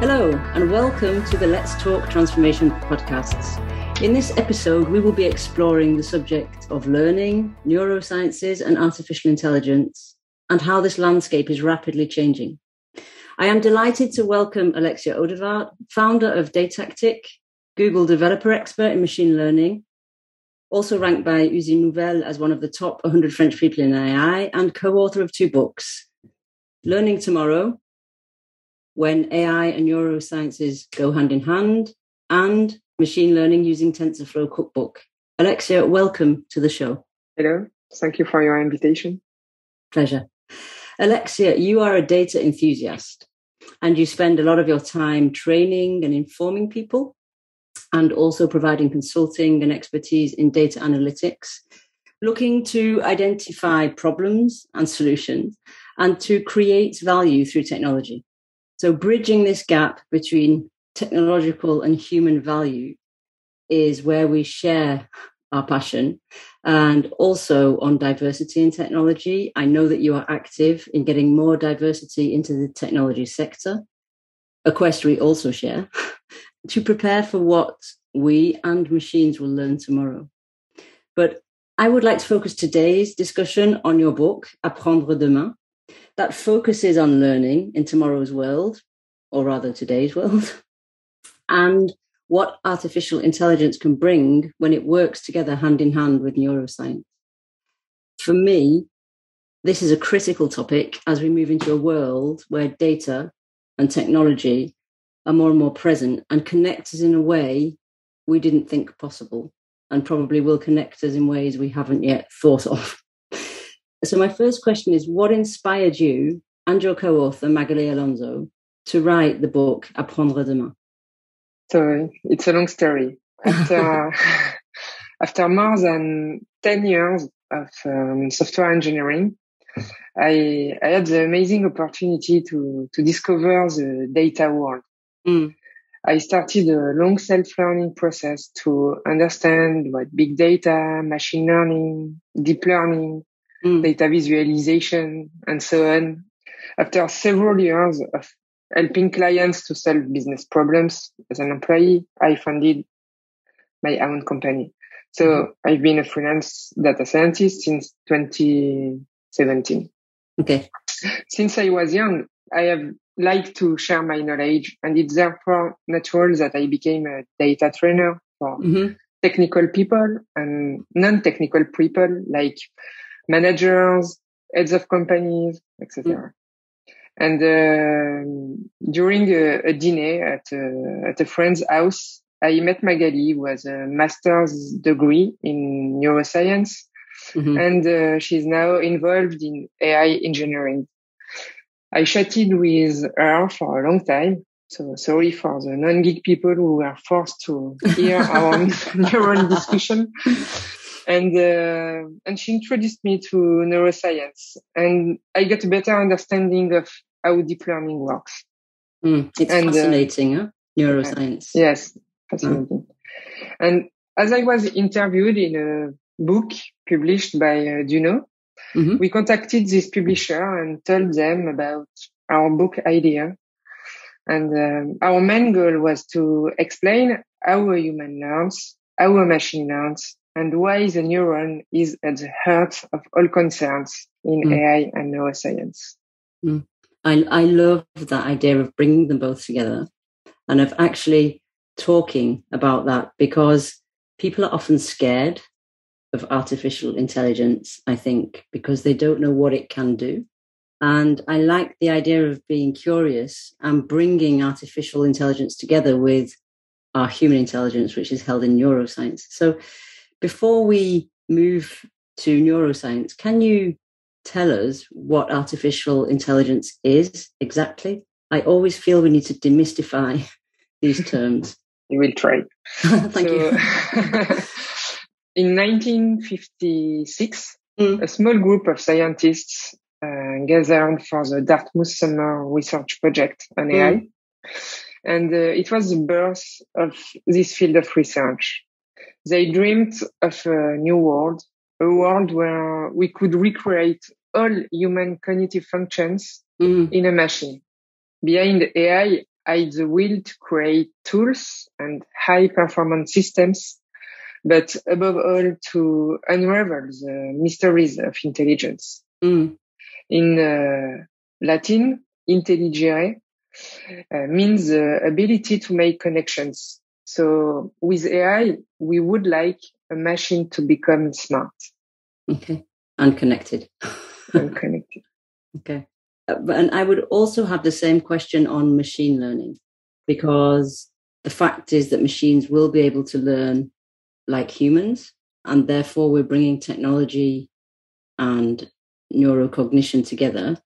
Hello, and welcome to the Let's Talk Transformation podcasts. In this episode, we will be exploring the subject of learning, neurosciences, and artificial intelligence, and how this landscape is rapidly changing. I am delighted to welcome Alexia Audevart, founder of Datactic, Google developer expert in machine learning, also ranked by Usine Nouvelle as one of the top 100 French people in AI, and co author of two books Learning Tomorrow when AI and neurosciences go hand in hand, and machine learning using TensorFlow cookbook. Alexia, welcome to the show. Hello, thank you for your invitation. Pleasure. Alexia, you are a data enthusiast and you spend a lot of your time training and informing people and also providing consulting and expertise in data analytics, looking to identify problems and solutions and to create value through technology. So, bridging this gap between technological and human value is where we share our passion and also on diversity in technology. I know that you are active in getting more diversity into the technology sector, a quest we also share, to prepare for what we and machines will learn tomorrow. But I would like to focus today's discussion on your book, Apprendre demain, that focuses on learning in tomorrow's world, or rather today's world, and what artificial intelligence can bring when it works together hand in hand with neuroscience. For me, this is a critical topic as we move into a world where data and technology are more and more present and connect us in a way we didn't think possible and probably will connect us in ways we haven't yet thought of. So, my first question is what inspired you and your co author, Magali Alonso, to write the book Apprendre demain? So, it's a long story. After, after more than 10 years of um, software engineering, I, I had the amazing opportunity to, to discover the data world. Mm. I started a long self-learning process to understand what big data, machine learning, deep learning, mm. data visualization, and so on. After several years of helping clients to solve business problems as an employee, I founded my own company. So mm-hmm. I've been a freelance data scientist since 2017. Okay. Since I was young, I have liked to share my knowledge and it's therefore natural that I became a data trainer for mm-hmm. technical people and non-technical people like managers, heads of companies, etc. Mm-hmm. And uh, during a, a dinner at a, at a friend's house, I met Magali, who has a master's degree in neuroscience, mm-hmm. and uh, she's now involved in AI engineering. I chatted with her for a long time. So sorry for the non-geek people who were forced to hear our neuron discussion. And, uh, and she introduced me to neuroscience and I got a better understanding of how deep learning works. Mm, it's and, uh, fascinating, uh, huh? Neuroscience. Yes, fascinating. Mm. And as I was interviewed in a book published by uh, Dunod, mm-hmm. we contacted this publisher and told them about our book idea. And um, our main goal was to explain how a human learns, how a machine learns, and why the neuron is at the heart of all concerns in mm. AI and neuroscience. Mm. I, I love that idea of bringing them both together and of actually talking about that because people are often scared of artificial intelligence, I think, because they don't know what it can do. And I like the idea of being curious and bringing artificial intelligence together with our human intelligence, which is held in neuroscience. So before we move to neuroscience, can you tell us what artificial intelligence is exactly? I always feel we need to demystify these terms. you will try. Thank you. in 1956, mm. a small group of scientists uh, gathered for the Dartmouth Summer Research Project on mm. AI. And uh, it was the birth of this field of research. They dreamed of a new world a world where we could recreate all human cognitive functions mm. in a machine. Behind AI hides the will to create tools and high performance systems, but above all to unravel the mysteries of intelligence. Mm. In uh, Latin, intelligere uh, means the ability to make connections. So with AI, we would like a machine to become smart. Okay. Unconnected. Unconnected. okay. Uh, and I would also have the same question on machine learning because the fact is that machines will be able to learn like humans, and therefore we're bringing technology and neurocognition together.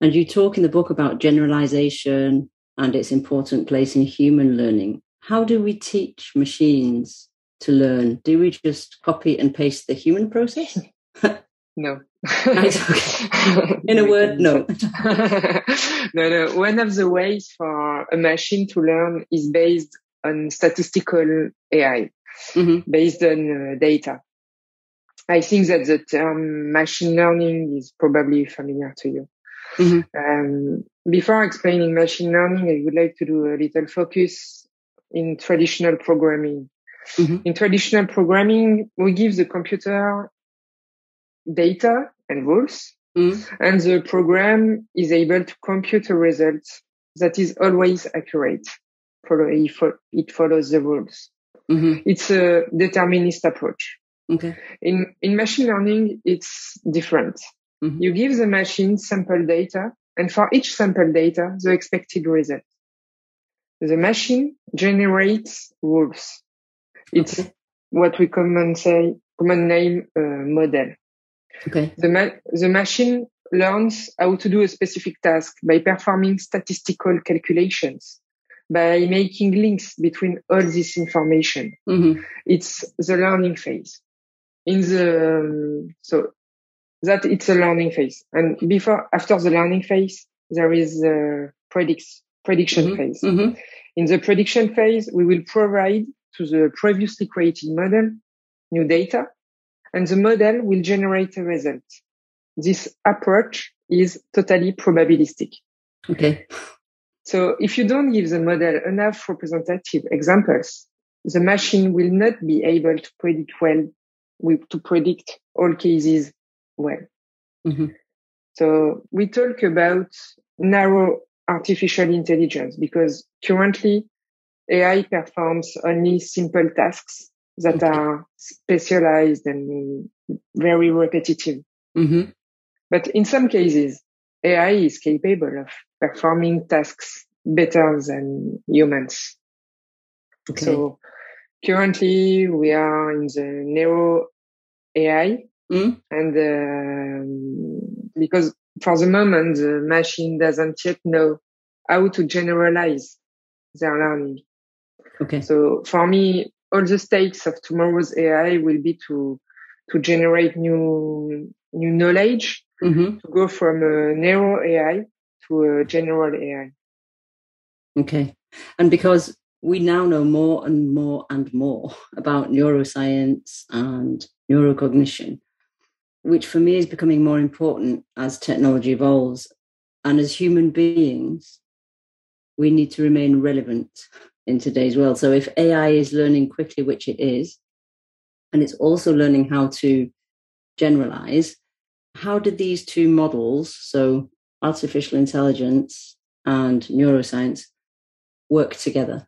And you talk in the book about generalization and its important place in human learning. How do we teach machines to learn? Do we just copy and paste the human process? no. in a word, no. no, no. One of the ways for a machine to learn is based on statistical AI, mm-hmm. based on uh, data. I think that the term machine learning is probably familiar to you. Mm-hmm. Um, before explaining machine learning, I would like to do a little focus in traditional programming. Mm-hmm. In traditional programming, we give the computer data and rules, mm-hmm. and the program is able to compute a result that is always accurate. Follow, It follows the rules. Mm-hmm. It's a determinist approach. Okay. In in machine learning, it's different. Mm-hmm. You give the machine sample data, and for each sample data, the expected result. The machine generates rules. It's okay. what we common say, common name uh, model. Okay. The, ma- the machine learns how to do a specific task by performing statistical calculations, by making links between all this information. Mm-hmm. It's the learning phase. In the, um, so that it's a learning phase. And before, after the learning phase, there is a predicts, prediction mm-hmm. phase. Mm-hmm. In the prediction phase, we will provide to the previously created model new data and the model will generate a result. This approach is totally probabilistic. Okay. So if you don't give the model enough representative examples, the machine will not be able to predict well, to predict all cases well. Mm-hmm. So we talk about narrow artificial intelligence because currently AI performs only simple tasks that okay. are specialized and very repetitive. Mm-hmm. But in some cases, AI is capable of performing tasks better than humans. Okay. So currently we are in the narrow AI mm. and um, because for the moment the machine doesn't yet know how to generalize their learning. Okay. So for me, all the stakes of tomorrow's AI will be to to generate new new knowledge, mm-hmm. to go from a narrow AI to a general AI. Okay, and because we now know more and more and more about neuroscience and neurocognition, which for me is becoming more important as technology evolves. And as human beings, we need to remain relevant in today's world. So if AI is learning quickly, which it is, and it's also learning how to generalize, how did these two models, so artificial intelligence and neuroscience, work together?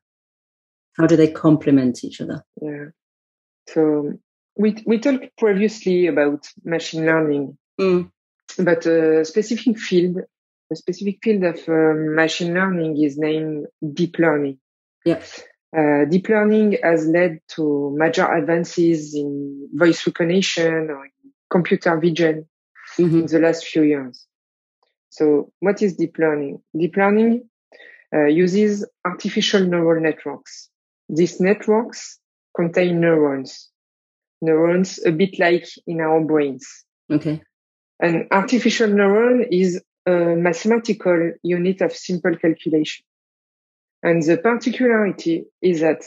How do they complement each other? Yeah. So we we talked previously about machine learning, mm. but a specific field, a specific field of uh, machine learning is named deep learning. Yes. Uh, deep learning has led to major advances in voice recognition or computer vision mm-hmm. in the last few years. So what is deep learning? Deep learning uh, uses artificial neural networks. These networks contain neurons, neurons a bit like in our brains. Okay. An artificial neuron is a mathematical unit of simple calculation. And the particularity is that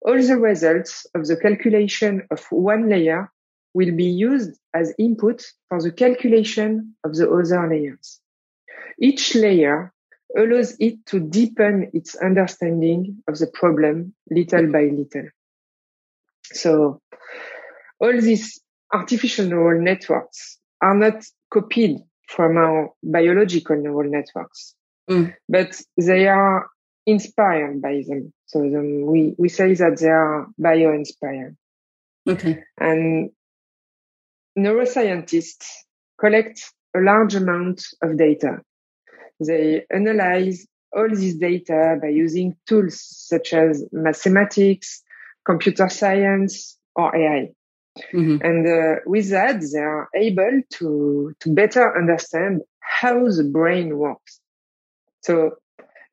all the results of the calculation of one layer will be used as input for the calculation of the other layers. Each layer allows it to deepen its understanding of the problem little by little. So all these artificial neural networks are not copied from our biological neural networks, mm. but they are inspired by them. So them, we, we say that they are bio-inspired. Okay. And neuroscientists collect a large amount of data. They analyze all this data by using tools such as mathematics, computer science, or AI. Mm-hmm. And uh, with that, they are able to, to better understand how the brain works. So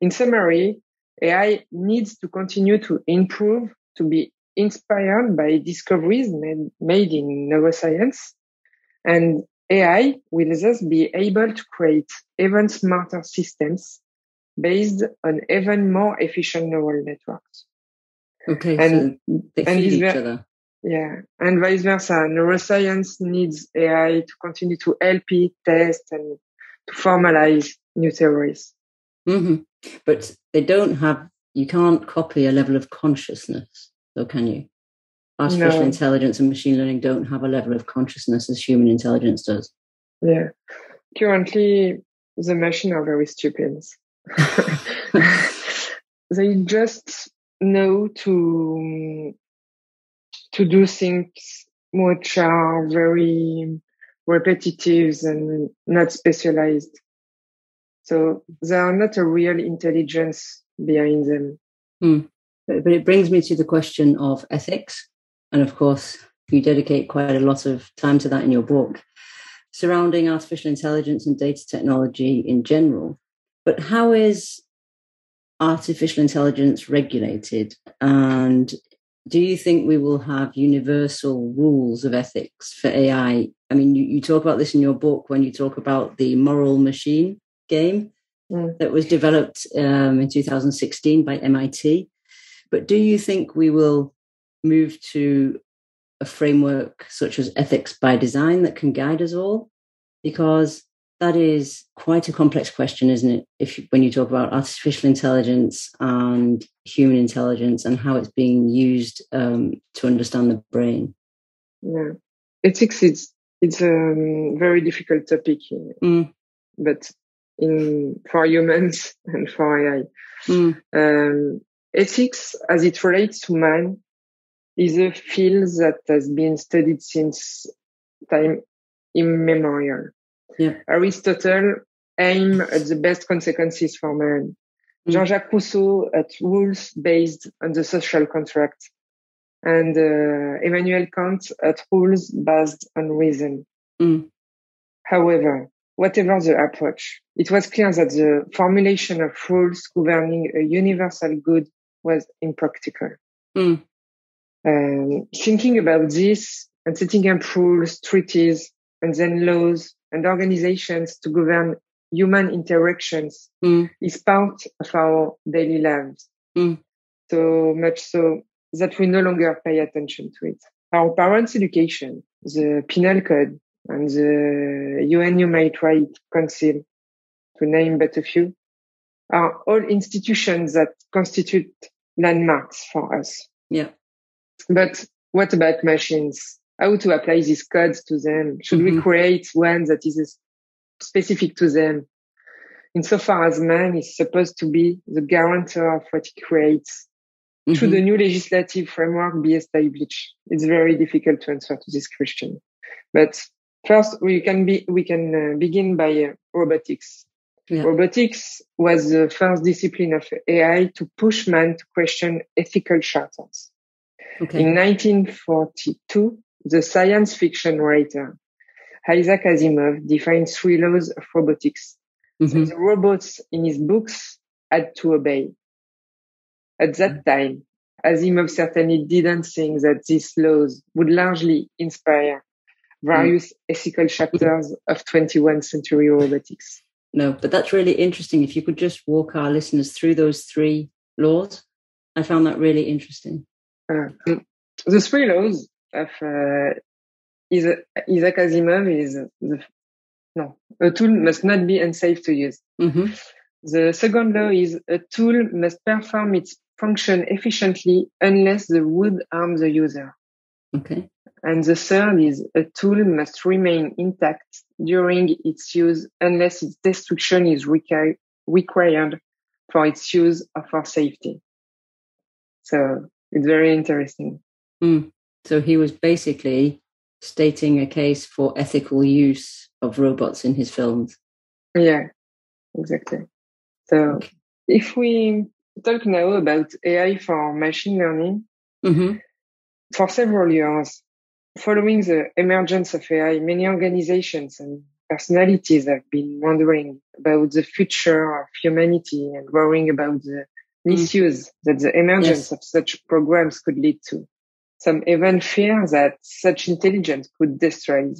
in summary, AI needs to continue to improve, to be inspired by discoveries made, made in neuroscience. And AI will thus be able to create even smarter systems based on even more efficient neural networks. Okay, and, so they feed each other. Yeah, and vice versa. Neuroscience needs AI to continue to help it test and to formalize new theories. Mm-hmm. But they don't have, you can't copy a level of consciousness, though, can you? Artificial no. intelligence and machine learning don't have a level of consciousness as human intelligence does. Yeah. Currently, the machine are very stupid. they just know to to do things which are very repetitive and not specialized. So there are not a real intelligence behind them. Hmm. But it brings me to the question of ethics. And of course, you dedicate quite a lot of time to that in your book surrounding artificial intelligence and data technology in general. But how is artificial intelligence regulated? And do you think we will have universal rules of ethics for AI? I mean, you, you talk about this in your book when you talk about the moral machine game mm. that was developed um, in 2016 by MIT. But do you think we will move to a framework such as ethics by design that can guide us all? Because that is quite a complex question, isn't it? If when you talk about artificial intelligence and human intelligence and how it's being used um, to understand the brain. Yeah, ethics is it's a very difficult topic, mm. but in for humans and for AI, mm. um, ethics as it relates to man is a field that has been studied since time immemorial. Yeah. Aristotle aimed at the best consequences for man. Mm. Jean-Jacques Rousseau at rules based on the social contract. And uh, Immanuel Kant at rules based on reason. Mm. However, whatever the approach, it was clear that the formulation of rules governing a universal good was impractical. Mm. Um, thinking about this and setting up rules, treaties, and then laws and organizations to govern human interactions mm. is part of our daily lives. Mm. So much so that we no longer pay attention to it. Our parents' education, the penal code, and the UN Human Rights Council, to name but a few, are all institutions that constitute landmarks for us. Yeah. But what about machines? how to apply these codes to them. Should mm-hmm. we create one that is specific to them? Insofar as man is supposed to be the guarantor of what he creates, mm-hmm. should the new legislative framework be established? It's very difficult to answer to this question. But first, we can be we can uh, begin by uh, robotics. Yeah. Robotics was the first discipline of AI to push man to question ethical charters. Okay. In 1942, the science fiction writer Isaac Asimov defined three laws of robotics. Mm-hmm. So the robots in his books had to obey. At that mm-hmm. time, Asimov certainly didn't think that these laws would largely inspire various mm. ethical chapters of 21st century robotics. No, but that's really interesting. If you could just walk our listeners through those three laws, I found that really interesting. Uh, the three laws of uh, Isaac Asimov is the, no, a tool must not be unsafe to use. Mm-hmm. The second law is a tool must perform its function efficiently unless the would harm the user. Okay. And the third is a tool must remain intact during its use unless its destruction is requ- required for its use or for safety. So it's very interesting. Mm. So he was basically stating a case for ethical use of robots in his films. Yeah, exactly. So okay. if we talk now about AI for machine learning, mm-hmm. for several years, following the emergence of AI, many organizations and personalities have been wondering about the future of humanity and worrying about the misuse that the emergence yes. of such programs could lead to. Some even fear that such intelligence could destroy,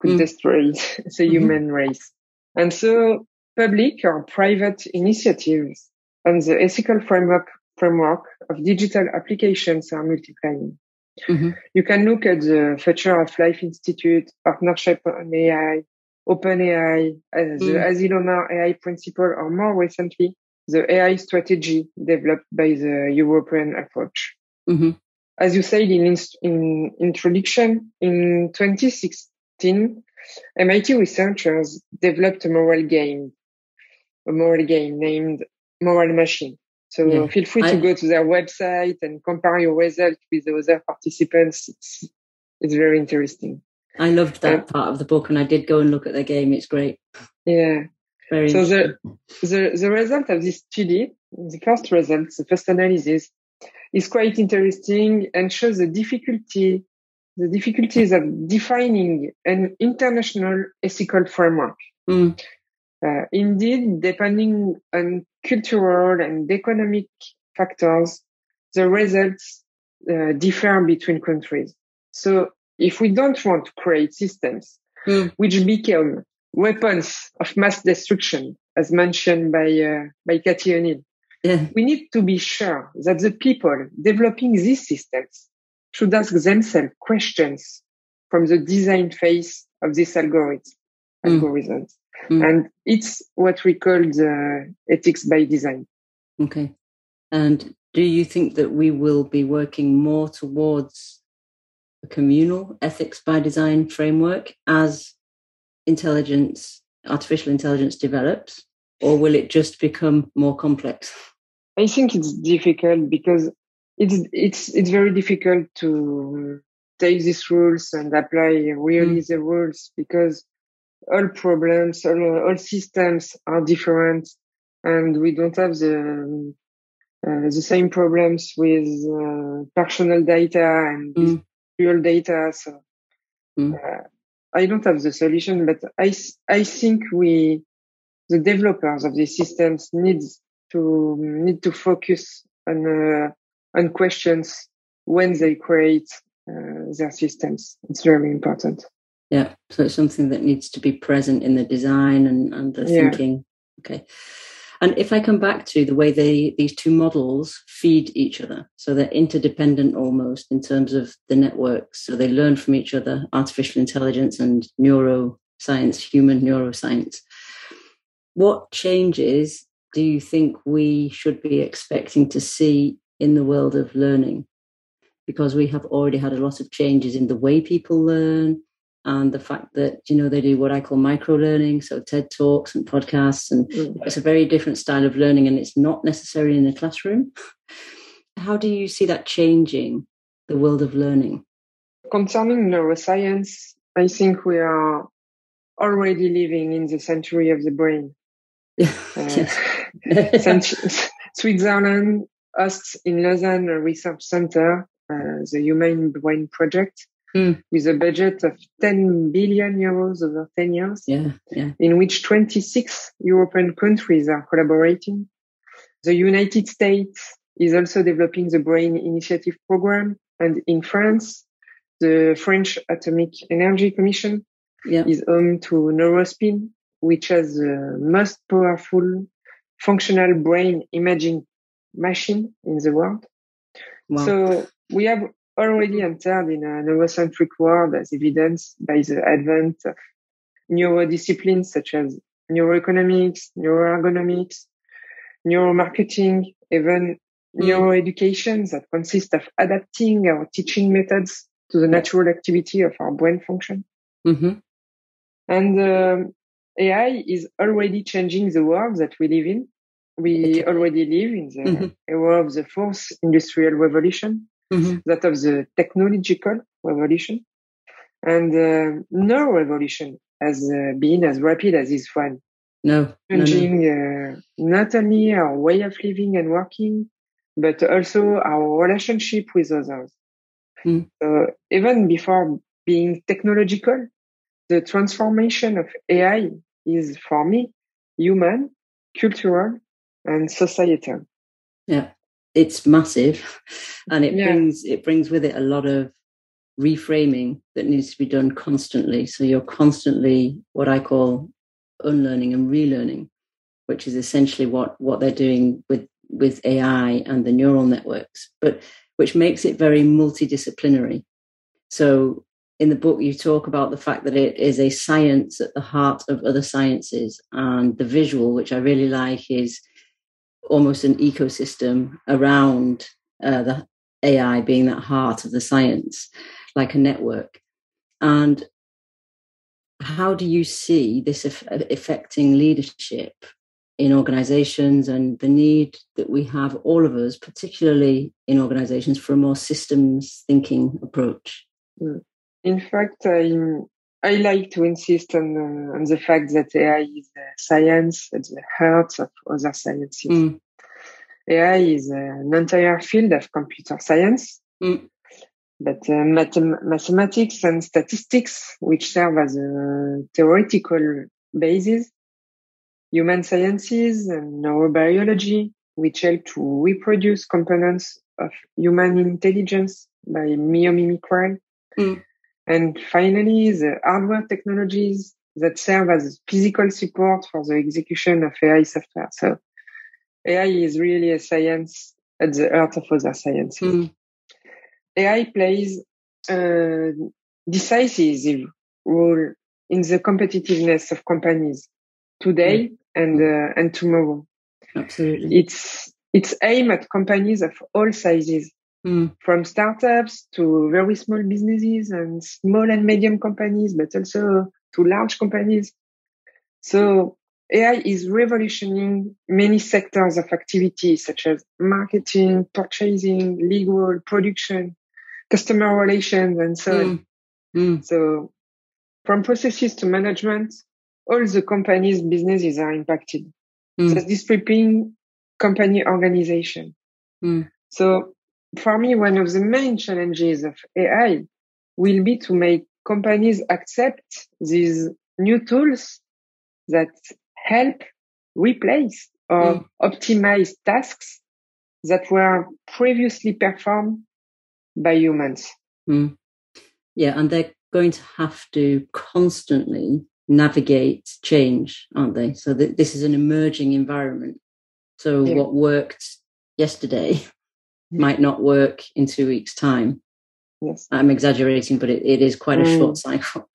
could mm. destroy the mm-hmm. human race. And so public or private initiatives on the ethical framework, framework of digital applications are multiplying. Mm-hmm. You can look at the Future of Life Institute, Partnership on AI, OpenAI, uh, the mm. Asilomar AI principle, or more recently, the AI strategy developed by the European approach. Mm-hmm. As you said in, in introduction, in 2016, MIT researchers developed a moral game, a moral game named Moral Machine. So yeah. feel free to go to their website and compare your results with the other participants. It's, it's very interesting. I loved that uh, part of the book and I did go and look at their game. It's great. Yeah. Very so the, the, the result of this study, the first result, the first analysis is quite interesting and shows the difficulty, the difficulties of defining an international ethical framework. Mm. Uh, indeed, depending on cultural and economic factors, the results uh, differ between countries. So if we don't want to create systems mm. which become weapons of mass destruction, as mentioned by uh, by Cathy O'Neil. Yeah. We need to be sure that the people developing these systems should ask themselves questions from the design phase of this algorithm, mm. algorithms. Mm. And it's what we call the ethics by design. Okay. And do you think that we will be working more towards a communal ethics by design framework as intelligence, artificial intelligence develops, or will it just become more complex? I think it's difficult because it's it's it's very difficult to take these rules and apply really mm. the rules because all problems, all, all systems are different, and we don't have the uh, the same problems with uh, personal data and mm. real data. So mm. uh, I don't have the solution, but I, I think we, the developers of these systems need to, need to focus on, uh, on questions when they create uh, their systems. It's very important. Yeah. So it's something that needs to be present in the design and, and the yeah. thinking. Okay. And if I come back to the way they these two models feed each other, so they're interdependent almost in terms of the networks. So they learn from each other, artificial intelligence and neuroscience, human neuroscience. What changes do you think we should be expecting to see in the world of learning? Because we have already had a lot of changes in the way people learn, and the fact that you know they do what I call micro learning, so TED talks and podcasts, and mm. it's a very different style of learning, and it's not necessarily in the classroom. How do you see that changing the world of learning? Concerning neuroscience, I think we are already living in the century of the brain. uh, Switzerland hosts in Lausanne a research center, uh, the Human Brain Project, mm. with a budget of 10 billion euros over 10 years, yeah, yeah. in which 26 European countries are collaborating. The United States is also developing the Brain Initiative program. And in France, the French Atomic Energy Commission yeah. is home to Neurospin, which has the most powerful functional brain imaging machine in the world. Wow. So we have already entered in a neurocentric world as evidenced by the advent of neurodisciplines such as neuroeconomics, neuroergonomics, neuromarketing, even mm. neuroeducation that consists of adapting our teaching methods to the natural activity of our brain function. Mm-hmm. And um, AI is already changing the world that we live in. We already live in the mm-hmm. era of the fourth industrial revolution, mm-hmm. that of the technological revolution. And uh, no revolution has uh, been as rapid as this one. No. Changing no, no. Uh, not only our way of living and working, but also our relationship with others. Mm. So even before being technological, the transformation of AI is for me human, cultural, and societal. Yeah, it's massive, and it yeah. brings it brings with it a lot of reframing that needs to be done constantly. So you're constantly what I call unlearning and relearning, which is essentially what what they're doing with with AI and the neural networks, but which makes it very multidisciplinary. So in the book, you talk about the fact that it is a science at the heart of other sciences, and the visual, which I really like, is almost an ecosystem around uh, the AI being that heart of the science, like a network. And how do you see this affecting leadership in organizations and the need that we have, all of us, particularly in organizations, for a more systems thinking approach? Mm. In fact, I, I like to insist on, uh, on the fact that AI is a science at the heart of other sciences. Mm. AI is an entire field of computer science. Mm. But uh, math- mathematics and statistics, which serve as a theoretical basis, human sciences and neurobiology, which help to reproduce components of human intelligence by biomimicry. Mm. And finally, the hardware technologies that serve as physical support for the execution of AI software. So AI is really a science at the heart of other sciences. Mm. AI plays a decisive role in the competitiveness of companies today mm. and uh, and tomorrow. Absolutely. It's it's aimed at companies of all sizes mm. from startups to very small businesses and small and medium companies, but also to large companies. So AI is revolutioning many sectors of activity, such as marketing, purchasing, legal, production, customer relations, and so on. Mm. So from processes to management, all the company's businesses are impacted. Mm. So describing company organization. Mm. So for me, one of the main challenges of AI will be to make companies accept these new tools that help replace or mm. optimize tasks that were previously performed by humans. Mm. Yeah, and they're going to have to constantly navigate change, aren't they? So th- this is an emerging environment. So yeah. what worked yesterday might not work in two weeks' time. Yes. I'm exaggerating, but it, it is quite mm. a short cycle.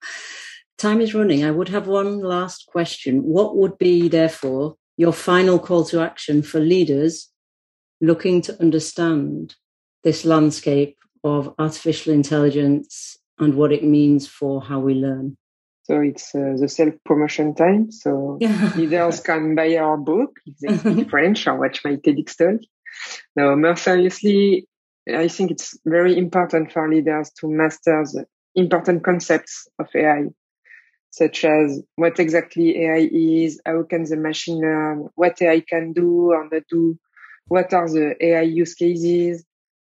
Time is running. I would have one last question. What would be, therefore, your final call to action for leaders looking to understand this landscape of artificial intelligence and what it means for how we learn? So it's uh, the self promotion time. So yeah. leaders can buy our book if they speak French or watch my TEDx talk. No, more seriously, I think it's very important for leaders to master the important concepts of AI, such as what exactly AI is, how can the machine learn, what AI can do or not do, what are the AI use cases,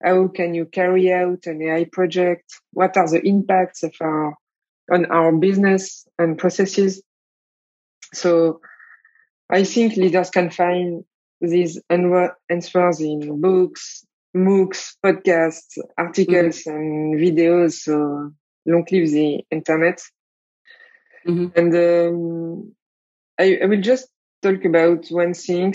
how can you carry out an AI project, what are the impacts of our on our business and processes. So I think leaders can find these answers in books, MOOCs, podcasts, articles, mm-hmm. and videos. So long live the internet. Mm-hmm. And um, I, I, will just talk about one thing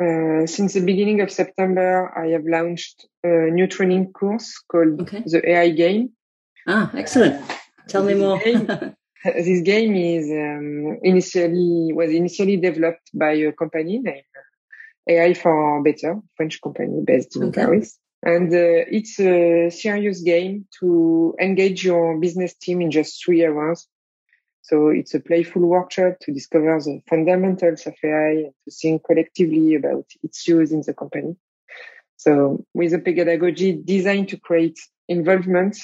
uh, since the beginning of September, I have launched a new training course called okay. the AI Game. Ah, excellent. Tell me more. Game, this game is um, initially was initially developed by a company named AI for Better, French company based in okay. Paris. And uh, it's a serious game to engage your business team in just three hours. So it's a playful workshop to discover the fundamentals of AI and to think collectively about its use in the company. So with a pedagogy designed to create involvement,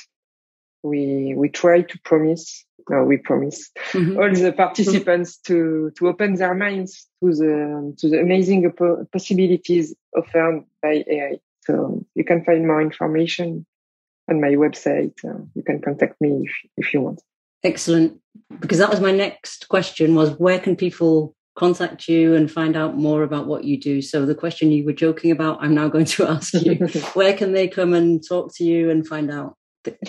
we, we try to promise, uh, we promise mm-hmm. all the participants to, to open their minds to the, to the amazing possibilities offered by AI. So you can find more information on my website. Uh, you can contact me if, if you want. Excellent. Because that was my next question was where can people contact you and find out more about what you do? So the question you were joking about, I'm now going to ask you. where can they come and talk to you and find out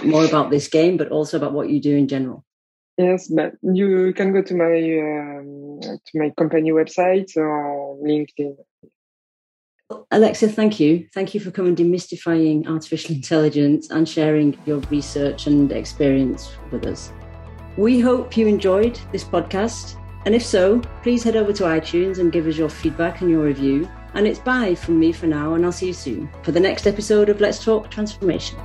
more about this game, but also about what you do in general? Yes, but you can go to my um, to my company website or LinkedIn. Alexia, thank you. Thank you for coming demystifying artificial intelligence and sharing your research and experience with us. We hope you enjoyed this podcast. And if so, please head over to iTunes and give us your feedback and your review. And it's bye from me for now, and I'll see you soon for the next episode of Let's Talk Transformation.